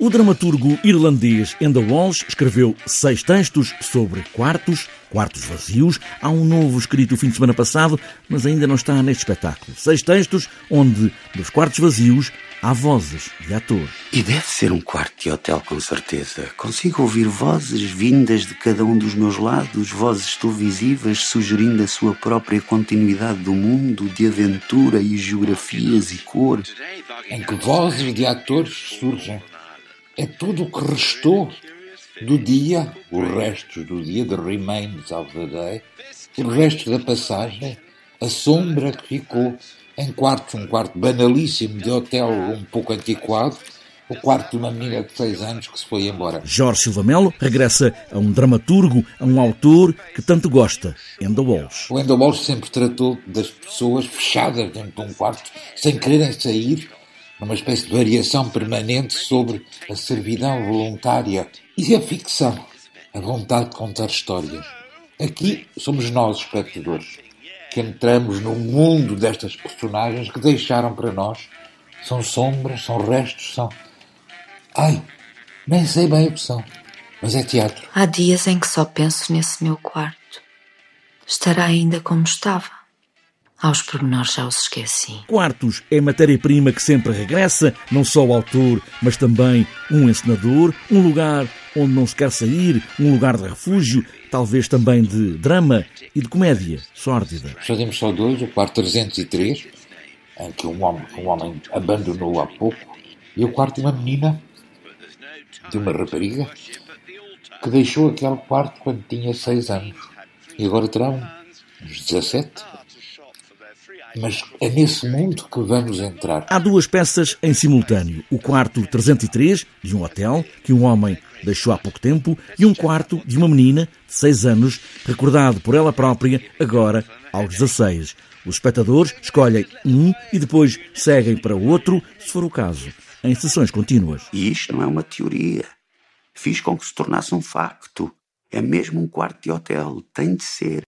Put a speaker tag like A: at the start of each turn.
A: O dramaturgo irlandês Enda Walsh escreveu seis textos sobre quartos, quartos vazios. Há um novo escrito o fim de semana passado, mas ainda não está neste espetáculo. Seis textos onde, dos quartos vazios, há vozes de atores.
B: E deve ser um quarto de hotel, com certeza. Consigo ouvir vozes vindas de cada um dos meus lados, vozes televisivas sugerindo a sua própria continuidade do mundo, de aventura e geografias e cor.
C: Em que vozes de atores surgem é tudo o que restou do dia, os restos do dia, the remains of the day, o resto da passagem, a sombra que ficou em quartos, um quarto banalíssimo de hotel um pouco antiquado, o quarto de uma menina de seis anos que se foi embora.
A: Jorge Silva Melo regressa a um dramaturgo, a um autor que tanto gosta, Enda Walsh.
C: O Enda Walsh sempre tratou das pessoas fechadas dentro de um quarto, sem quererem sair, numa espécie de variação permanente sobre a servidão voluntária e a ficção, a vontade de contar histórias. Aqui somos nós, espectadores, que entramos no mundo destas personagens que deixaram para nós. São sombras, são restos, são. Ai, nem sei bem o que são, mas é teatro.
D: Há dias em que só penso nesse meu quarto. Estará ainda como estava. Aos pormenores já os esqueci.
A: Quartos é matéria-prima que sempre regressa, não só o autor, mas também um encenador, um lugar onde não se quer sair, um lugar de refúgio, talvez também de drama e de comédia sórdida.
C: Fazemos só dois, o quarto 303, em que um homem, um homem abandonou há pouco, e o quarto de uma menina, de uma rapariga, que deixou aquele quarto quando tinha seis anos. E agora terá uns 17 mas é nesse mundo que vamos entrar.
A: Há duas peças em simultâneo. O quarto 303, de um hotel, que um homem deixou há pouco tempo, e um quarto de uma menina de 6 anos, recordado por ela própria, agora aos 16. Os espectadores escolhem um e depois seguem para o outro, se for o caso, em sessões contínuas.
B: E isto não é uma teoria. Fiz com que se tornasse um facto. É mesmo um quarto de hotel. Tem de ser.